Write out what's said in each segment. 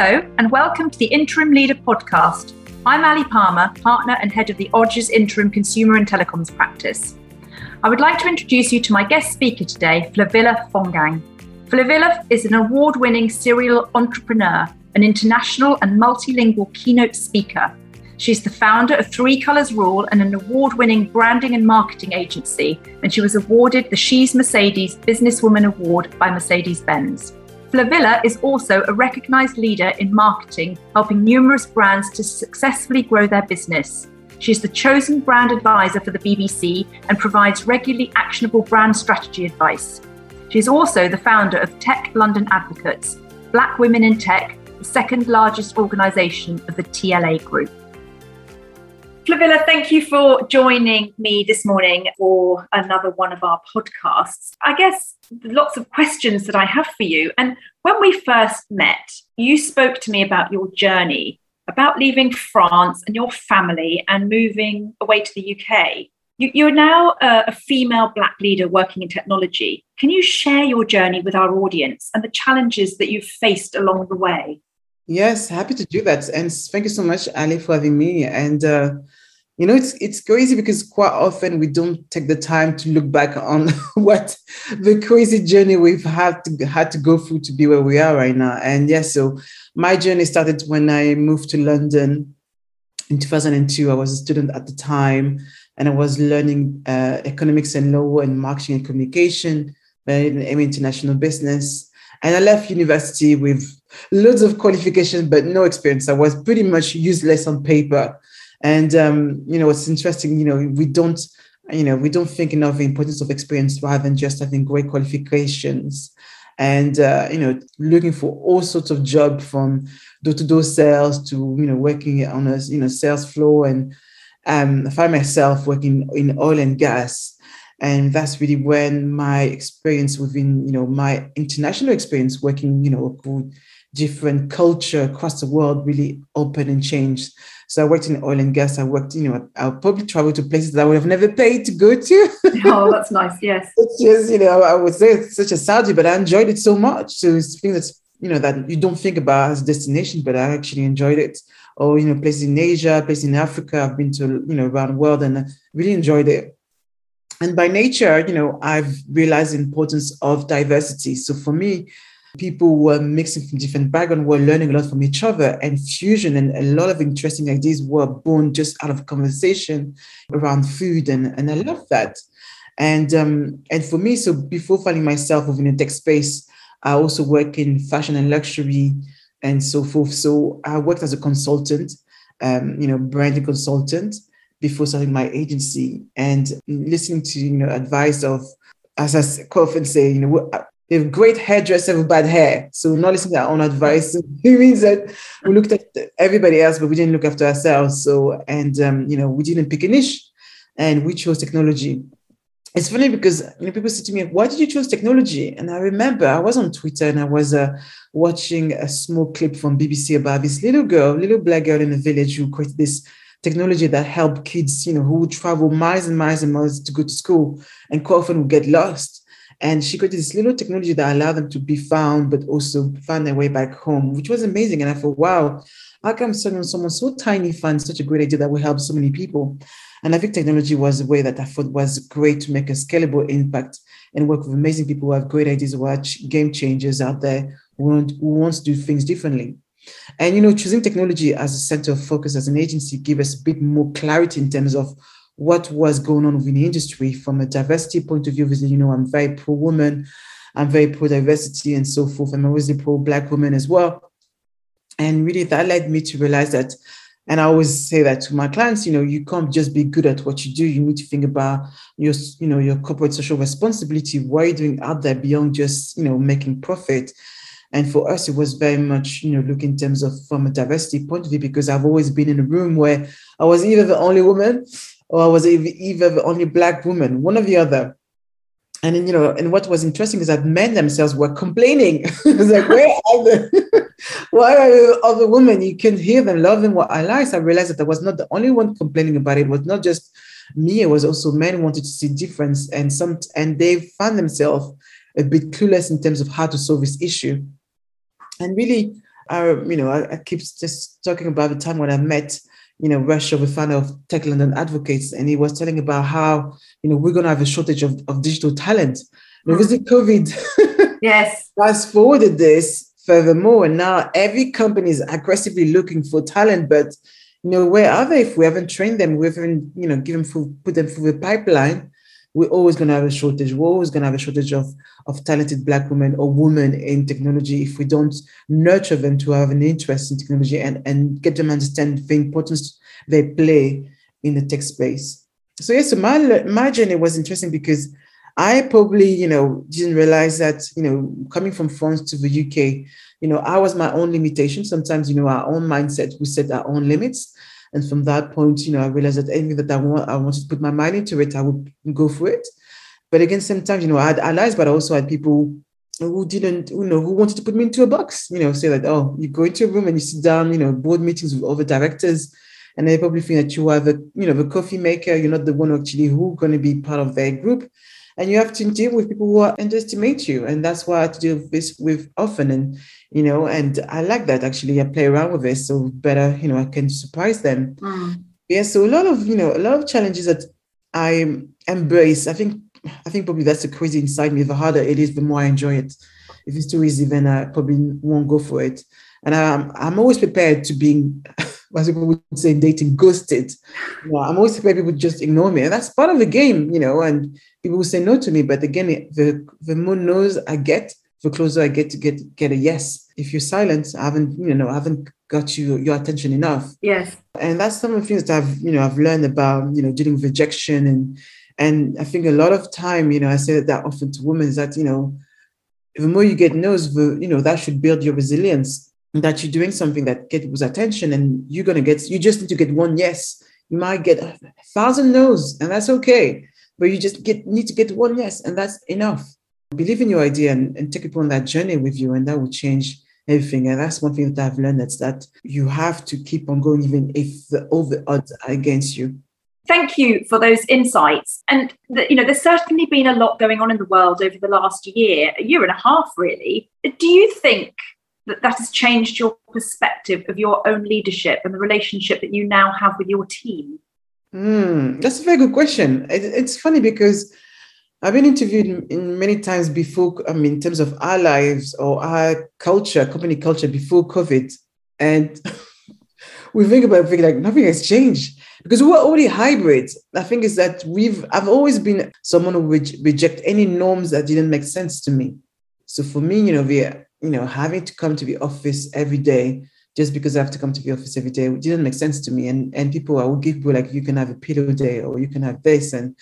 Hello, and welcome to the Interim Leader podcast. I'm Ali Palmer, partner and head of the Odgers Interim Consumer and Telecoms practice. I would like to introduce you to my guest speaker today, Flavilla Fongang. Flavilla is an award winning serial entrepreneur, an international and multilingual keynote speaker. She's the founder of Three Colors Rule and an award winning branding and marketing agency, and she was awarded the She's Mercedes Businesswoman Award by Mercedes Benz. Flavilla is also a recognized leader in marketing, helping numerous brands to successfully grow their business. She is the chosen brand advisor for the BBC and provides regularly actionable brand strategy advice. She is also the founder of Tech London Advocates, Black Women in Tech, the second largest organisation of the TLA Group. Flavilla, thank you for joining me this morning for another one of our podcasts. I guess lots of questions that I have for you. And when we first met, you spoke to me about your journey, about leaving France and your family and moving away to the UK. You, are now a, a female Black leader working in technology. Can you share your journey with our audience and the challenges that you've faced along the way? Yes, happy to do that. And thank you so much, Ali, for having me. And uh, you know it's it's crazy because quite often we don't take the time to look back on what the crazy journey we've had to had to go through to be where we are right now. And yes yeah, so my journey started when i moved to london in 2002 i was a student at the time and i was learning uh, economics and law and marketing and communication in international business. And i left university with loads of qualifications but no experience. I was pretty much useless on paper and um, you know, it's interesting. You know, we don't, you know, we don't think enough the importance of experience rather than just having great qualifications. And uh, you know, looking for all sorts of job from door-to-door sales to you know working on a you know sales floor, and um, I find myself working in oil and gas and that's really when my experience within you know my international experience working you know with different culture across the world really opened and changed so I worked in oil and gas. I worked, you know, I'll probably travel to places that I would have never paid to go to. oh, that's nice. Yes. It's just, you know, I would say it's such a Saudi, but I enjoyed it so much. So it's things that's, you know, that you don't think about as a destination, but I actually enjoyed it. Or, you know, places in Asia, places in Africa. I've been to, you know, around the world and I really enjoyed it. And by nature, you know, I've realized the importance of diversity. So for me, people were mixing from different backgrounds were learning a lot from each other and fusion and a lot of interesting ideas were born just out of conversation around food and, and i love that. And um, and for me so before finding myself within a tech space i also work in fashion and luxury and so forth. So i worked as a consultant um, you know branding consultant before starting my agency and listening to you know advice of as I often say, you know, they have great hairdresser with bad hair. So not listening to our own advice. it means that we looked at everybody else, but we didn't look after ourselves. So, and, um, you know, we didn't pick a niche and we chose technology. It's funny because you know people say to me, "Why did you choose technology?" And I remember I was on Twitter and I was uh, watching a small clip from BBC about this little girl, little black girl in a village who created this technology that helped kids, you know, who would travel miles and miles and miles to go to school and quite often would get lost. And she created this little technology that allowed them to be found, but also find their way back home, which was amazing. And I thought, wow, how come someone, someone so tiny finds such a great idea that will help so many people? And I think technology was a way that I thought was great to make a scalable impact and work with amazing people who have great ideas, watch game changers out there who want, who wants to do things differently. And you know, choosing technology as a center of focus as an agency give us a bit more clarity in terms of what was going on within the industry from a diversity point of view. Obviously, you know, I'm very pro woman, I'm very pro diversity and so forth. I'm always a pro black women as well. And really that led me to realize that, and I always say that to my clients, you know, you can't just be good at what you do. You need to think about your, you know, your corporate social responsibility. What are you doing out there beyond just, you know, making profit? And for us, it was very much, you know, look in terms of from a diversity point of view, because I've always been in a room where I was either the only woman or was either the only black woman, one or the other. And then, you know, and what was interesting is that men themselves were complaining. it's like, where are the, why are other women? You can hear them, love them, what I like. I realized that I was not the only one complaining about it. It was not just me, it was also men wanted to see difference. And some and they found themselves a bit clueless in terms of how to solve this issue. And really, I, you know, I, I keep just talking about the time when I met, you know, Russ Shaw, the founder of Tech London Advocates, and he was telling about how, you know, we're going to have a shortage of, of digital talent. Mm. It was the COVID. Yes. Fast forwarded this furthermore, and now every company is aggressively looking for talent, but you know, where are they if we haven't trained them? We haven't, you know, given full, put them through the pipeline. We're always going to have a shortage. We're always going to have a shortage of, of talented Black women or women in technology if we don't nurture them to have an interest in technology and, and get them understand the importance they play in the tech space. So yes, so my my journey was interesting because I probably, you know, didn't realize that, you know, coming from France to the UK, you know, I was my own limitation. Sometimes, you know, our own mindset, we set our own limits. And from that point, you know, I realized that anything that I want, I wanted to put my mind into it, I would go for it. But again, sometimes, you know, I had allies, but I also had people who didn't, you know, who wanted to put me into a box, you know, say that, oh, you go into a room and you sit down, you know, board meetings with other directors, and they probably think that you are the, you know, the coffee maker, you're not the one actually who going to be part of their group and you have to deal with people who underestimate you. And that's why i have to deal with this with often. And you know and i like that actually. I play around with it so better you know i can surprise them. Mm. yeah so a lot of you know a lot of challenges that i embrace i think i think probably that's the crazy inside me. The harder it is the more i enjoy it. If it's too easy then i probably won't go for it. And i'm, I'm always prepared to being as people would say dating ghosted you know, i'm always afraid people just ignore me and that's part of the game you know and people will say no to me but again the the more no's i get the closer I get to get get a yes. If you're silent, I haven't, you know, I haven't got you your attention enough. Yes. And that's some of the things that I've, you know, I've learned about, you know, dealing with rejection and and I think a lot of time, you know, I say that often to women is that, you know, the more you get no's, the, you know, that should build your resilience. That you're doing something that gets people's attention and you're gonna get you just need to get one yes. You might get a thousand no's, and that's okay. But you just get need to get one yes, and that's enough believe in your idea and, and take people on that journey with you, and that will change everything. And that's one thing that I've learned that's that you have to keep on going, even if the, all the odds are against you. Thank you for those insights. And the, you know, there's certainly been a lot going on in the world over the last year, a year and a half, really. Do you think that that has changed your perspective of your own leadership and the relationship that you now have with your team? Mm, that's a very good question. It, it's funny because I've been interviewed in, in many times before, I mean, in terms of our lives or our culture, company culture before COVID. And we think about it, like nothing has changed because we were already hybrid. I think is that we've, I've always been someone who would reject any norms that didn't make sense to me. So for me, you know, we, you know, having to come to the office every day just because I have to come to the office every day it didn't make sense to me. And and people, I would give people like, you can have a pillow day or you can have this. And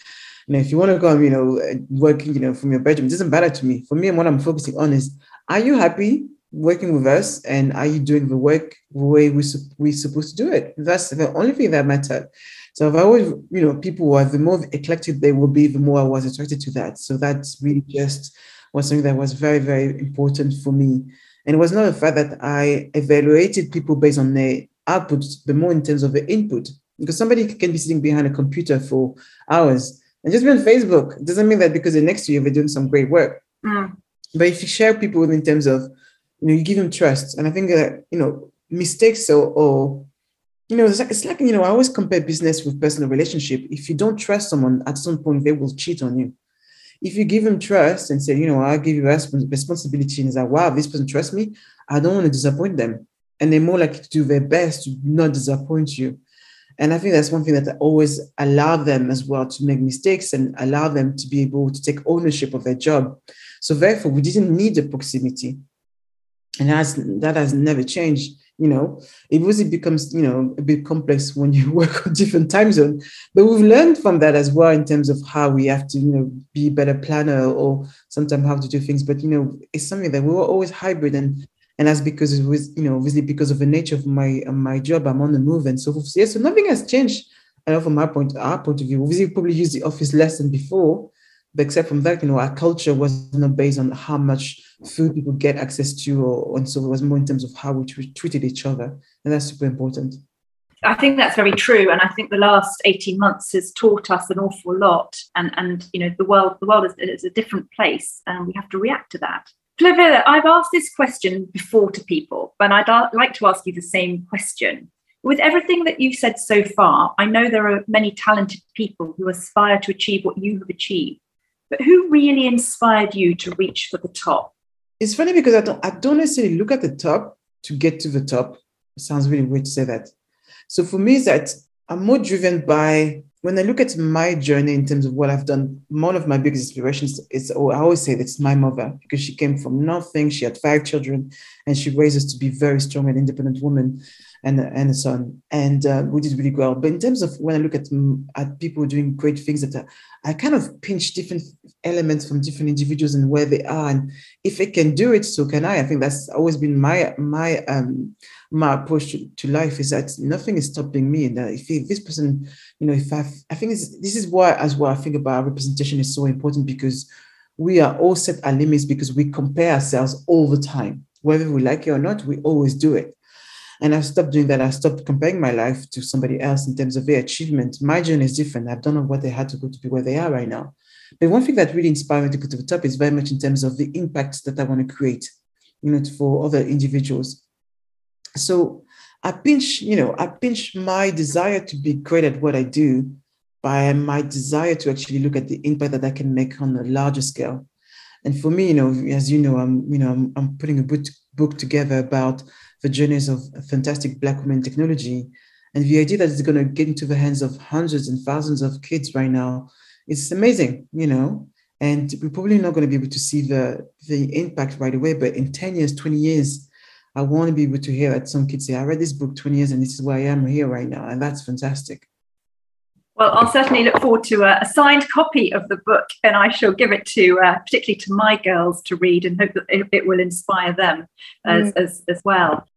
you know, if you want to come, you know, working, you know, from your bedroom, it doesn't matter to me. For me, and what I'm focusing on is, are you happy working with us, and are you doing the work the way we we supposed to do it? That's the only thing that mattered. So I've always, you know, people were the more eclectic they will be, the more I was attracted to that. So that's really just was something that was very, very important for me. And it was not the fact that I evaluated people based on their output, but more in terms of the input. Because somebody can be sitting behind a computer for hours and just be on Facebook. It doesn't mean that because they're next to you, they're doing some great work. Mm. But if you share people in terms of, you know, you give them trust. And I think that, you know, mistakes or, or you know, it's like, it's like, you know, I always compare business with personal relationship. If you don't trust someone, at some point they will cheat on you. If you give them trust and say, you know, I'll give you responsibility and it's like, wow, this person trusts me, I don't want to disappoint them. And they're more likely to do their best to not disappoint you. And I think that's one thing that I always allow them as well to make mistakes and allow them to be able to take ownership of their job. So therefore, we didn't need the proximity. And that's, that has never changed. You know, it was it becomes, you know, a bit complex when you work on different time zones. But we've learned from that as well in terms of how we have to, you know, be better planner or sometimes how to do things. But you know, it's something that we were always hybrid and and that's because it was you know obviously because of the nature of my uh, my job i'm on the move and so forth yeah, so nothing has changed I know from my point our point of view obviously probably use the office less than before but except from that you know our culture was not based on how much food people get access to or and so it was more in terms of how we treated each other and that's super important I think that's very true, and I think the last eighteen months has taught us an awful lot. And and you know the world the world is, is a different place, and we have to react to that. Flavilla, I've asked this question before to people, but I'd uh, like to ask you the same question. With everything that you've said so far, I know there are many talented people who aspire to achieve what you have achieved. But who really inspired you to reach for the top? It's funny because I don't, I don't necessarily look at the top to get to the top. It sounds really weird to say that. So for me, that I'm more driven by when I look at my journey in terms of what I've done, one of my biggest inspirations is, oh, I always say it's my mother because she came from nothing. She had five children and she raised us to be very strong and independent woman and, and a son. And uh, we did really well. But in terms of when I look at, at people doing great things, that I kind of pinch different elements from different individuals and where they are. And if they can do it, so can I. I think that's always been my, my, um, my approach to, to life is that nothing is stopping me. And if, if this person, you know, if I, I think this is why as well I think about representation is so important because we are all set our limits because we compare ourselves all the time, whether we like it or not. We always do it. And I've stopped doing that. I stopped comparing my life to somebody else in terms of their achievement. My journey is different. I've done what they had to go to be where they are right now. But one thing that really inspired me to go to the top is very much in terms of the impact that I want to create, you know, for other individuals. So I pinch, you know, I pinch my desire to be great at what I do by my desire to actually look at the impact that I can make on a larger scale. And for me, you know, as you know, I'm, you know, I'm, I'm putting a book together about the journeys of fantastic Black women technology. And the idea that it's going to get into the hands of hundreds and thousands of kids right now, it's amazing, you know. And we're probably not going to be able to see the, the impact right away, but in 10 years, 20 years, I want to be able to hear that some kids say, I read this book 20 years and this is where I am here right now. And that's fantastic. Well, I'll certainly look forward to a, a, signed copy of the book, and I shall give it to, uh, particularly to my girls, to read, and hope that it, it will inspire them as, mm. as, as well.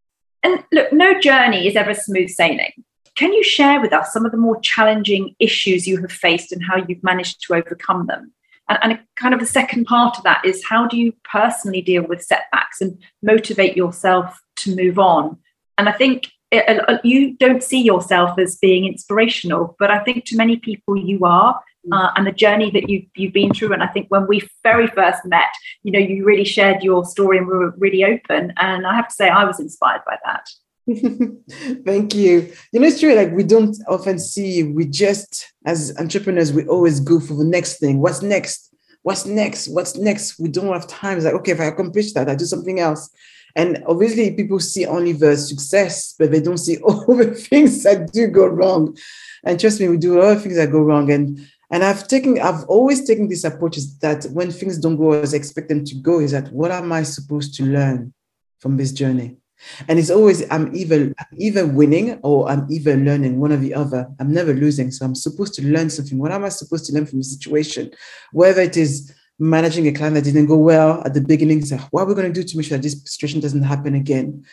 And look, no journey is ever smooth sailing. Can you share with us some of the more challenging issues you have faced and how you've managed to overcome them? And, and kind of the second part of that is how do you personally deal with setbacks and motivate yourself to move on? And I think it, you don't see yourself as being inspirational, but I think to many people you are. Mm. Uh, and the journey that you've, you've been through. And I think when we very first met, you know, you really shared your story and we were really open. And I have to say, I was inspired by that. Thank you. You know, it's true. Like we don't often see. We just, as entrepreneurs, we always go for the next thing. What's next? What's next? What's next? We don't have time. It's like, okay, if I accomplish that, I do something else. And obviously, people see only the success, but they don't see all the things that do go wrong. And trust me, we do a lot of things that go wrong. And and I've taken, I've always taken this approach is that when things don't go as I expect them to go, is that what am I supposed to learn from this journey? And it's always I'm either either winning or I'm either learning one or the other. I'm never losing. So I'm supposed to learn something. What am I supposed to learn from the situation? Whether it is managing a client that didn't go well at the beginning, so what are we going to do to make sure that this situation doesn't happen again?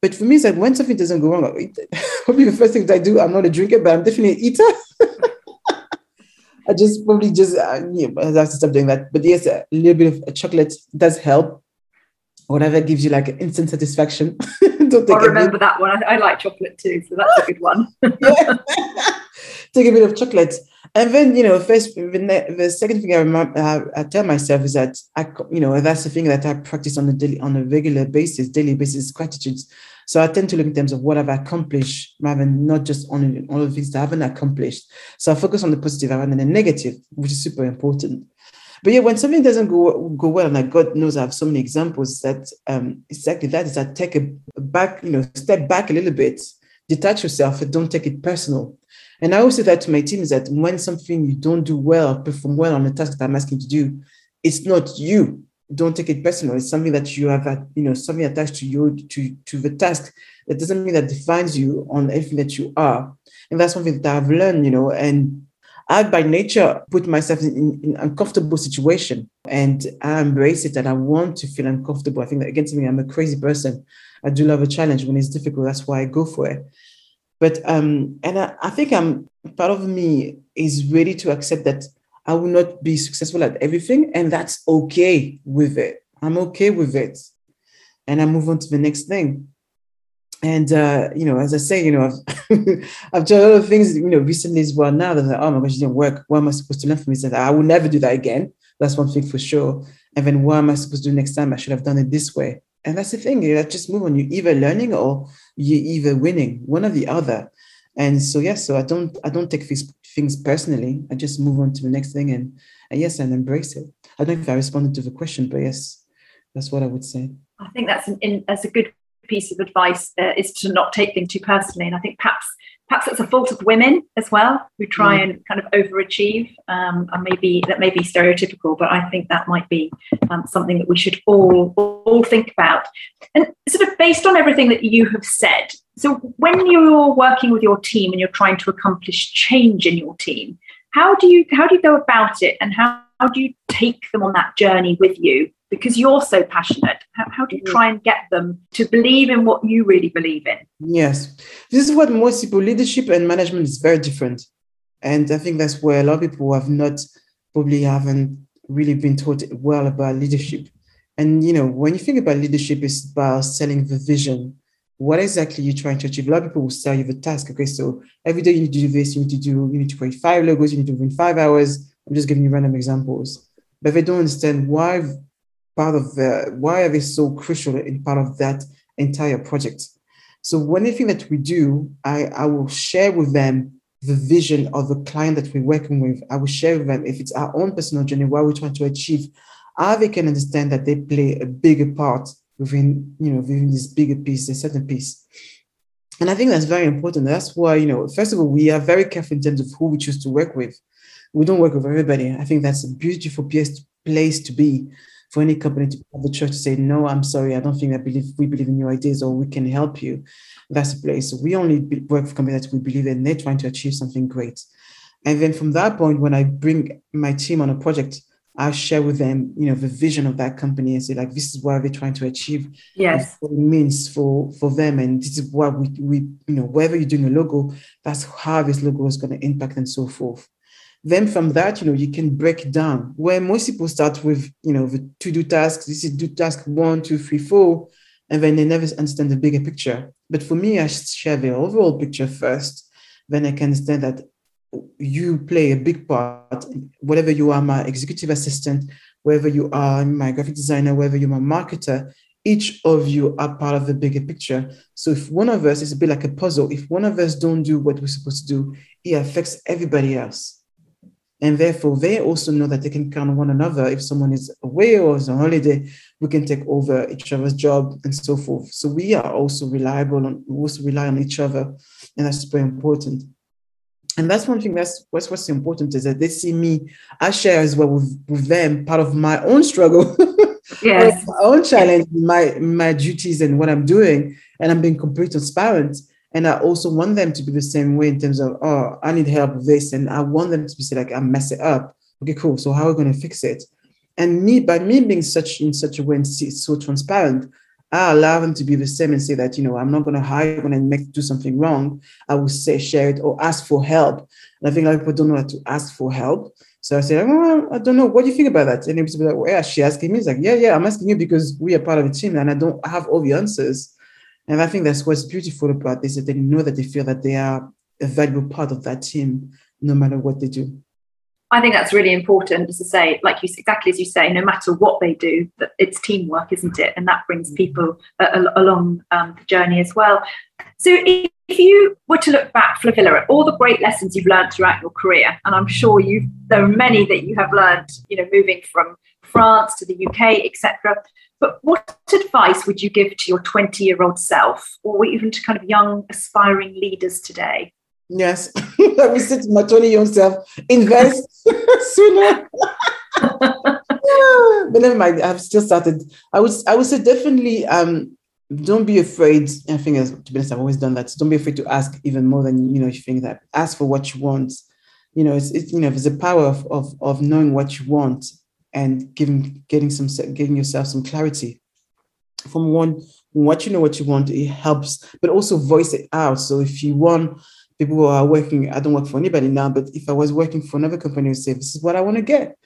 But for me, it's like when something doesn't go wrong, probably the first thing that I do, I'm not a drinker, but I'm definitely an eater. I just probably just uh, yeah, I have to stop doing that. But yes, a little bit of chocolate does help whatever gives you like instant satisfaction. Don't I remember that one. I, I, like chocolate too, so that's a good one. Take a bit of chocolate. And then, you know, first, the, the second thing I remember, I, I, tell myself is that I, you know, that's the thing that I practice on a daily, on a regular basis, daily basis, gratitude. So I tend to look in terms of what I've accomplished rather than not just on all the things that I haven't accomplished. So I focus on the positive rather than the negative, which is super important. But yeah, when something doesn't go go well, and like God knows I have so many examples that um, exactly that is that take a back, you know, step back a little bit, detach yourself, and don't take it personal. And I always say that to my team is that when something you don't do well, perform well on a task that I'm asking you to do, it's not you. Don't take it personal. It's something that you have, you know, something attached to you to to the task. That doesn't mean that defines you on everything that you are. And that's something that I've learned, you know, and I, by nature, put myself in, in uncomfortable situation and I embrace it and I want to feel uncomfortable. I think that against me, I'm a crazy person. I do love a challenge when it's difficult. That's why I go for it. But um, and I, I think I'm part of me is ready to accept that I will not be successful at everything, and that's okay with it. I'm okay with it, and I move on to the next thing and uh, you know, as I say, you know, I've I've tried a lot of things, you know, recently as well. Now that like, oh my gosh, it didn't work. What am I supposed to learn from this? I will never do that again. That's one thing for sure. And then what am I supposed to do next time? I should have done it this way. And that's the thing. You know, just move on. You're either learning or you're either winning, one or the other. And so yes, yeah, so I don't I don't take things things personally. I just move on to the next thing and, and yes, and embrace it. I don't know if I responded to the question, but yes, that's what I would say. I think that's an in, that's a good piece of advice uh, is to not take things too personally. And I think perhaps perhaps it's a fault of women as well who try mm. and kind of overachieve. Um, and maybe that may be stereotypical, but I think that might be um, something that we should all all think about. And sort of based on everything that you have said, so when you're working with your team and you're trying to accomplish change in your team, how do you how do you go about it, and how, how do you take them on that journey with you? Because you're so passionate. How, how, do you mm. try and get them to believe in what you really believe in? Yes. This is what most people leadership and management is very different. And i think that's where a lot of people have not probably haven't really been taught well about leadership. And you know when you think about leadership it's about selling the vision what exactly you're trying to achieve a lot of people will sell you the task okay so every day you need to do this you need to do you need to create five logos you need to do in five hours i'm just giving you random examples but they don't understand why part of the, why are they so crucial in part of that entire project? So when anything that we do, I, I will share with them the vision of the client that we're working with. I will share with them if it's our own personal journey, what we're trying to achieve, how they can understand that they play a bigger part within, you know, within this bigger piece, a certain piece. And I think that's very important. That's why, you know, first of all, we are very careful in terms of who we choose to work with. We don't work with everybody. I think that's a beautiful place to be for any company to have the church to say, no, I'm sorry, I don't think I believe we believe in your ideas or we can help you. That's a place. We only work for companies that we believe in, they're trying to achieve something great. And then from that point, when I bring my team on a project, I share with them, you know, the vision of that company and say, like, this is what they're trying to achieve. Yes. What it means for for them. And this is what we we, you know, wherever you're doing a logo, that's how this logo is going to impact and so forth. Then from that, you know, you can break down where most people start with, you know, the to-do tasks. This is do task one, two, three, four, and then they never understand the bigger picture. But for me, I share the overall picture first. Then I can understand that you play a big part, whatever you are, my executive assistant, wherever you are, my graphic designer, wherever you're my marketer, each of you are part of the bigger picture. So if one of us is a bit like a puzzle, if one of us don't do what we're supposed to do, it affects everybody else. And therefore, they also know that they can count on one another. If someone is away or is on holiday, we can take over each other's job and so forth. So we are also reliable we also rely on each other. And that's very important. And that's one thing that's what's what's important is that they see me, I share as well with, with them part of my own struggle. Yes. my own challenge, my my duties and what I'm doing. And I'm being completely transparent. And I also want them to be the same way in terms of, oh, I need help with this. And I want them to be say, like, I mess it up. Okay, cool. So how are we going to fix it? And me, by me being such in such a way and so transparent, I allow them to be the same and say that, you know, I'm not going to hide when I make do something wrong. I will say, share it or ask for help. And I think a lot of people don't know how to ask for help. So I say, oh, I don't know. What do you think about that? And people be like, well, yeah, she asking me. It's like, yeah, yeah, I'm asking you because we are part of a team and I don't have all the answers. And I think that's what's beautiful about this, that they know that they feel that they are a valuable part of that team, no matter what they do. I think that's really important, as to say, like you exactly as you say, no matter what they do, that it's teamwork, isn't it? And that brings mm-hmm. people uh, along um, the journey as well. So, if, if you were to look back, Flavilla, at all the great lessons you've learned throughout your career, and I'm sure you there are many that you have learned, you know, moving from France to the UK, etc. But what advice would you give to your 20 year old self or even to kind of young aspiring leaders today? Yes, I would say to my 20 year old self, invest sooner. but never mind, I've still started. I would I would say definitely um don't be afraid. I think as to be honest, I've always done that. Don't be afraid to ask even more than you know you think that. Ask for what you want. You know, it's, it's you know, there's a power of, of of knowing what you want and giving getting some giving yourself some clarity from one what you know what you want it helps but also voice it out so if you want people who are working i don't work for anybody now but if i was working for another company would say this is what i want to get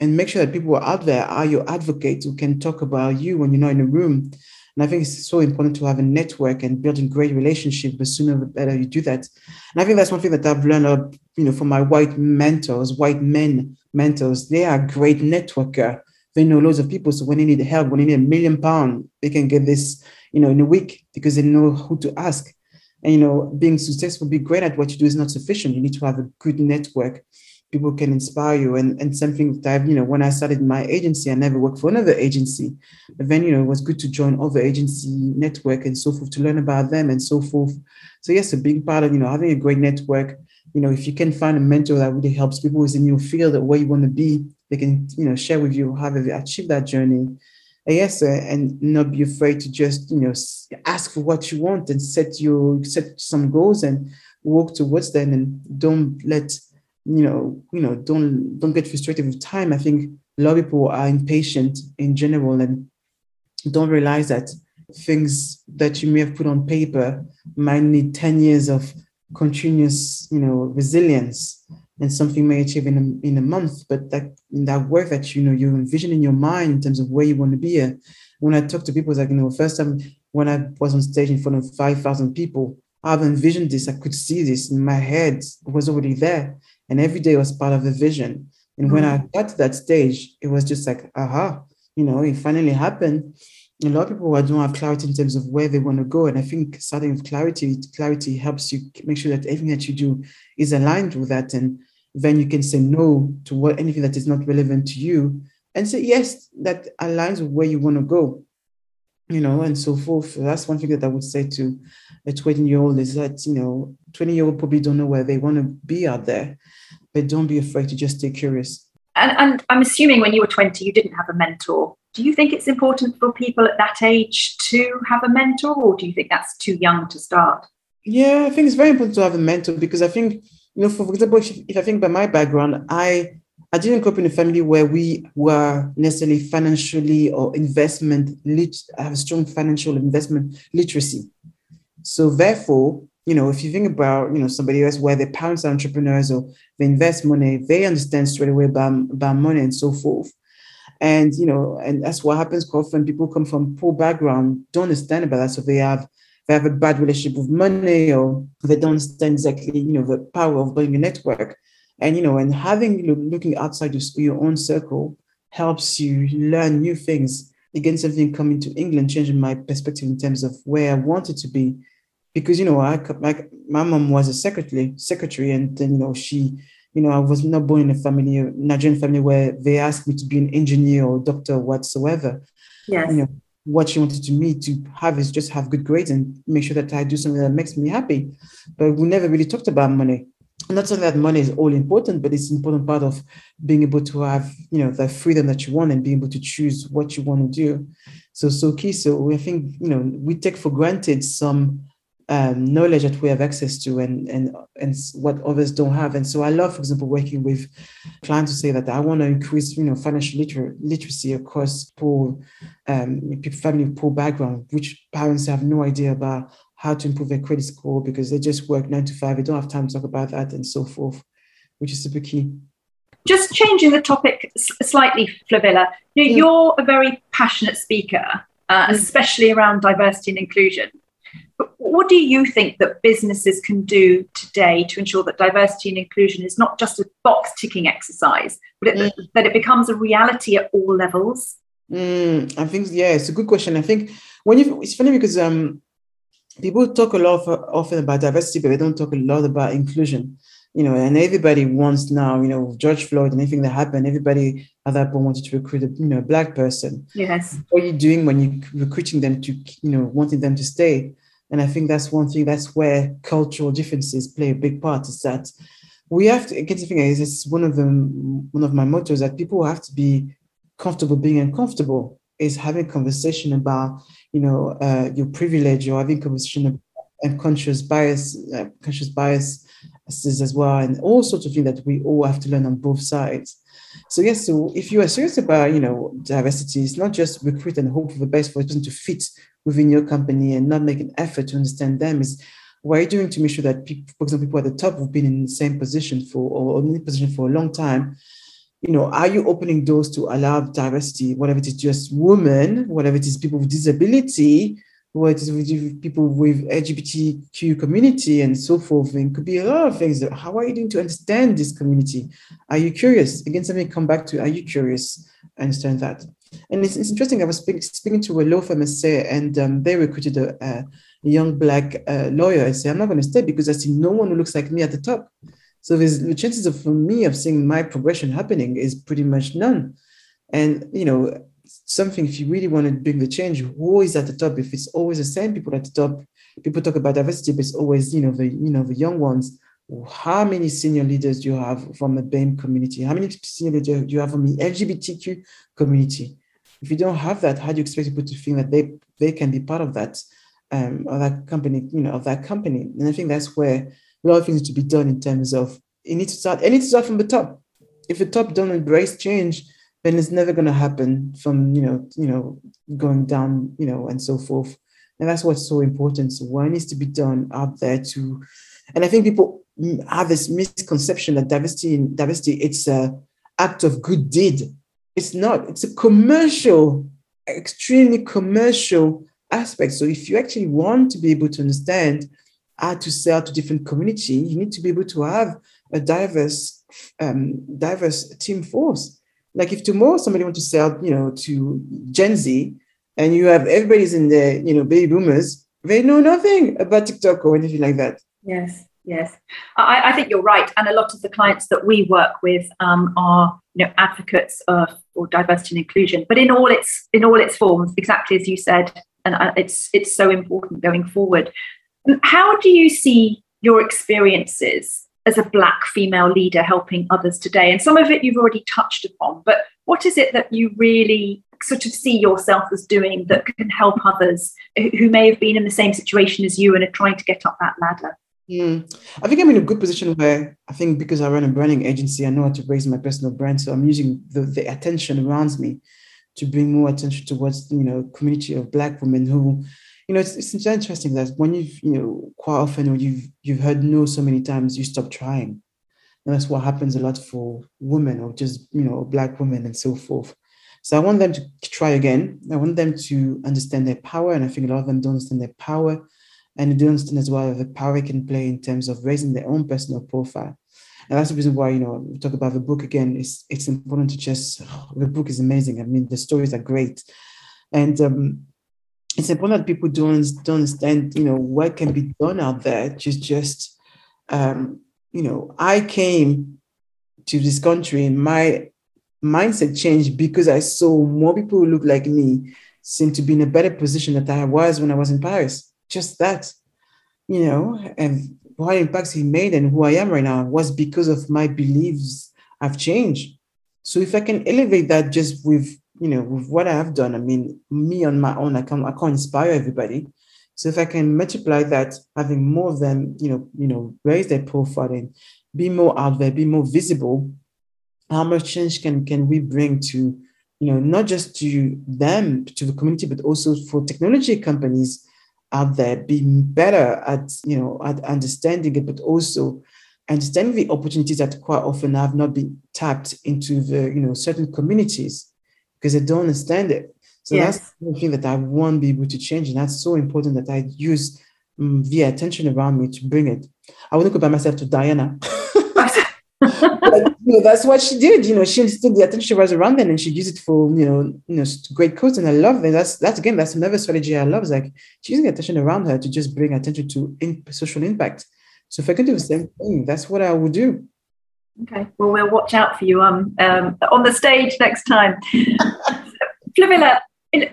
and make sure that people out there are your advocates who can talk about you when you're not in a room and I think it's so important to have a network and building great relationships. The sooner the better you do that. And I think that's one thing that I've learned, you know, from my white mentors, white men mentors, they are great networker. They know loads of people. So when they need help, when they need a million pound, they can get this, you know, in a week because they know who to ask. And you know, being successful, be great at what you do is not sufficient. You need to have a good network. People can inspire you. And and something that I've, you know, when I started my agency, I never worked for another agency. But then, you know, it was good to join other agency network and so forth to learn about them and so forth. So yes, a big part of, you know, having a great network, you know, if you can find a mentor that really helps people who's in your field or where you want to be, they can, you know, share with you how they achieve that journey yes, uh, and not be afraid to just you know ask for what you want and set your set some goals and work towards them and don't let you know you know don't don't get frustrated with time. I think a lot of people are impatient in general and don't realize that things that you may have put on paper might need 10 years of continuous you know resilience and something may achieve in a, in a month, but that that work that you know you envision in your mind in terms of where you want to be. At. When I talk to people, it's like you know, first time when I was on stage in front of five thousand people, I've envisioned this. I could see this in my head. It was already there, and every day was part of the vision. And mm-hmm. when I got to that stage, it was just like, aha, you know, it finally happened. A lot of people don't have clarity in terms of where they want to go. And I think starting with clarity, clarity helps you make sure that everything that you do is aligned with that. And then you can say no to what anything that is not relevant to you and say yes that aligns with where you want to go you know and so forth. That's one thing that i would say to a 20 year old is that you know 20 year old probably don't know where they want to be out there but don't be afraid to just stay curious. And, and i'm assuming when you were 20 you didn't have a mentor. Do you think it's important for people at that age to have a mentor or do you think that's too young to start? Yeah i think it's very important to have a mentor because i think you know, for example, if, if I think about my background, I I didn't grow up in a family where we were necessarily financially or investment lit have a strong financial investment literacy. So therefore, you know, if you think about, you know, somebody else where their parents are entrepreneurs or they invest money, they understand straight away about, about money and so forth. And you know, and that's what happens often. People come from poor background, don't understand about that. So they have they have a bad relationship with money or they don't understand exactly, you know, the power of building a network. And, you know, and having, you know, looking outside your, your own circle helps you learn new things. Again, something coming to England, changing my perspective in terms of where I wanted to be. Because, you know, I, my, my mom was a secretary, secretary, and then, you know, she, you know, I was not born in a family, a Nigerian family where they asked me to be an engineer or doctor whatsoever. Yes. You know, what she wanted to me to have is just have good grades and make sure that I do something that makes me happy. But we never really talked about money. Not saying that money is all important, but it's an important part of being able to have, you know, the freedom that you want and being able to choose what you want to do. So so key. So I think, you know, we take for granted some um, knowledge that we have access to and, and, and what others don't have. And so I love, for example, working with clients to say that I want to increase, you know, financial liter- literacy across poor um, people, family poor background, which parents have no idea about how to improve their credit score because they just work nine to five. They don't have time to talk about that and so forth, which is super key. Just changing the topic slightly, Flavilla, you're a very passionate speaker, uh, mm. especially around diversity and inclusion. But what do you think that businesses can do today to ensure that diversity and inclusion is not just a box ticking exercise, but it, mm. that it becomes a reality at all levels? Mm, I think yeah, it's a good question. I think when you it's funny because um people talk a lot of, often about diversity, but they don't talk a lot about inclusion. You know, and everybody wants now, you know, George Floyd and anything that happened, everybody at that point wanted to recruit a you know a black person. Yes. What are you doing when you're recruiting them to, you know, wanting them to stay? And I think that's one thing, that's where cultural differences play a big part, is that we have to, again, the thing is, it's one of them, one of my mottos that people have to be comfortable being uncomfortable, is having conversation about, you know, uh, your privilege or having conversation about unconscious bias, uh, conscious bias as well, and all sorts of things that we all have to learn on both sides. So yes, so if you are serious about you know diversity, it's not just recruit and hope for the best for a person to fit within your company and not make an effort to understand them is what are you doing to make sure that people, for example, people at the top who've been in the same position for or in the position for a long time, you know, are you opening doors to allow diversity, whatever it is just women, whatever it is people with disability, what is with people with LGBTQ community and so forth. And it could be a lot of things. How are you doing to understand this community? Are you curious? Again, something come back to, are you curious? Understand that. And it's, it's interesting. I was speak, speaking to a law firm say, and um, they recruited a, a young black uh, lawyer. I say, I'm not going to stay because I see no one who looks like me at the top. So the chances of for me of seeing my progression happening is pretty much none. And you know, something if you really want to bring the change, who is at the top? If it's always the same people at the top, people talk about diversity, but it's always you know the you know the young ones. How many senior leaders do you have from the BAME community? How many senior leaders do you have from the LGBTQ community? If you don't have that, how do you expect people to think that they they can be part of that um, of that company, you know, of that company? And I think that's where a lot of things need to be done in terms of it needs to start. It needs to start from the top. If the top don't embrace change, then it's never going to happen from you know you know going down you know and so forth and that's what's so important so what needs to be done out there to and i think people have this misconception that diversity diversity it's a act of good deed it's not it's a commercial extremely commercial aspect so if you actually want to be able to understand how to sell to different community you need to be able to have a diverse um, diverse team force like if tomorrow somebody wants to sell, you know, to Gen Z, and you have everybody's in the, you know, baby boomers, they know nothing about TikTok or anything like that. Yes, yes, I, I think you're right. And a lot of the clients that we work with um, are, you know, advocates of for diversity and inclusion, but in all its in all its forms, exactly as you said, and uh, it's it's so important going forward. How do you see your experiences as a black female leader helping others today and some of it you've already touched upon but what is it that you really sort of see yourself as doing that can help others who may have been in the same situation as you and are trying to get up that ladder mm. I think I'm in a good position where I think because I run a branding agency, I know how to raise my personal brand. So I'm using the, the attention around me to bring more attention towards, you know, community of Black women who you know, it's, it's interesting that when you've, you know, quite often when you've you've heard no so many times, you stop trying. And that's what happens a lot for women or just, you know, black women and so forth. So I want them to try again. I want them to understand their power. And I think a lot of them don't understand their power. And they don't understand as well the power it can play in terms of raising their own personal profile. And that's the reason why, you know, we talk about the book again. It's it's important to just the book is amazing. I mean, the stories are great. And um, it's important that people don't, don't understand, you know, what can be done out there. Just, just, um, you know, I came to this country my mindset changed because I saw more people who look like me seem to be in a better position than I was when I was in Paris. Just that, you know, and what impacts he made and who I am right now was because of my beliefs have changed. So if I can elevate that just with you know, with what I have done, I mean, me on my own, I can't, I can't inspire everybody. So if I can multiply that, having more of them, you know, you know, raise their profile and be more out there, be more visible, how much change can can we bring to, you know, not just to them, to the community, but also for technology companies out there being better at, you know, at understanding it, but also understanding the opportunities that quite often have not been tapped into the, you know, certain communities because they don't understand it. So yes. that's the thing that I want to be able to change. And that's so important that I use um, the attention around me to bring it. I wouldn't compare myself to Diana. but, you know, that's what she did. You know, she understood the attention she was around them and she used it for, you know, you know, great quotes. And I love it. That's that's again, that's another strategy I love. Is like she's using attention around her to just bring attention to in, social impact. So if I can do the same thing, that's what I would do. Okay, well, we'll watch out for you um, um, on the stage next time. Flavilla,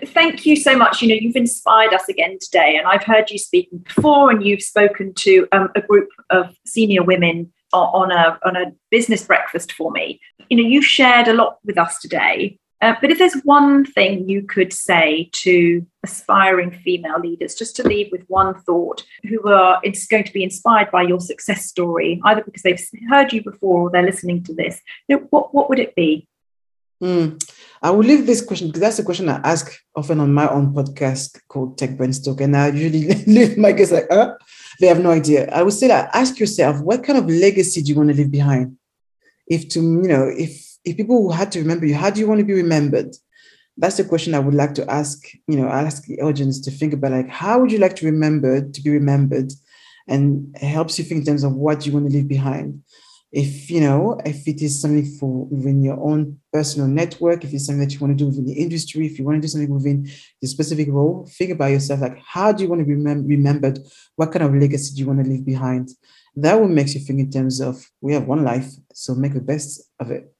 thank you so much. You know, you've inspired us again today, and I've heard you speaking before, and you've spoken to um, a group of senior women on a on a business breakfast for me. You know, you've shared a lot with us today, uh, but if there's one thing you could say to aspiring female leaders, just to leave with one thought, who are it's going to be inspired by your success story, either because they've heard you before or they're listening to this, you know, what, what would it be? Mm. I will leave this question because that's a question I ask often on my own podcast called Tech Brains Talk. And I usually leave my guests like, uh, they have no idea. I would say that ask yourself, what kind of legacy do you want to leave behind? If to, you know, if if people had to remember you, how do you want to be remembered? that's the question I would like to ask, you know, ask the audience to think about like, how would you like to remember to be remembered? And helps you think in terms of what you want to leave behind. If you know, if it is something for within your own personal network, if it's something that you want to do within the industry, if you want to do something within the specific role, think about yourself like, how do you want to be remem- remembered? What kind of legacy do you want to leave behind? That will make you think in terms of we have one life, so make the best of it.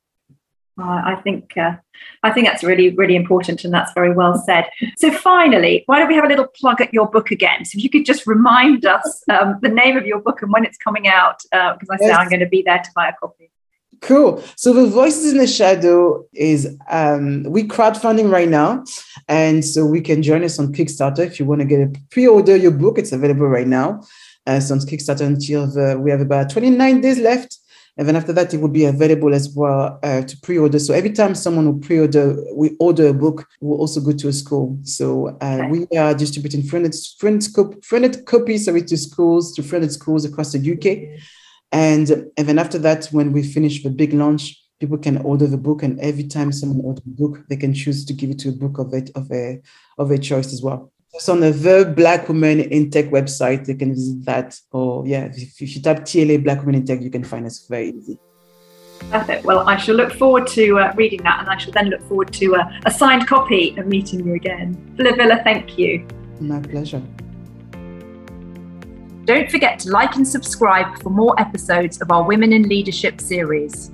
I think uh, I think that's really really important, and that's very well said. So finally, why don't we have a little plug at your book again? So if you could just remind us um, the name of your book and when it's coming out, because uh, I say I'm going to be there to buy a copy. Cool. So the Voices in the Shadow is um, we crowdfunding right now, and so we can join us on Kickstarter if you want to get a pre-order your book. It's available right now. Uh, so on Kickstarter until the, we have about 29 days left and then after that, it will be available as well uh, to pre-order. So every time someone will pre-order, we order a book, we'll also go to a school. So uh, okay. we are distributing friended, friended, friended copies sorry, to schools, to friended schools across the UK. And, and then after that, when we finish the big launch, people can order the book. And every time someone orders a book, they can choose to give it to a book of, it, of, a, of a choice as well. It's on the The Black Women in Tech website. They can visit that. Or yeah, if, if you type TLA Black Women in Tech, you can find us very easy. Perfect. Well, I shall look forward to uh, reading that, and I shall then look forward to uh, a signed copy and meeting you again. Flavilla, thank you. My pleasure. Don't forget to like and subscribe for more episodes of our Women in Leadership series.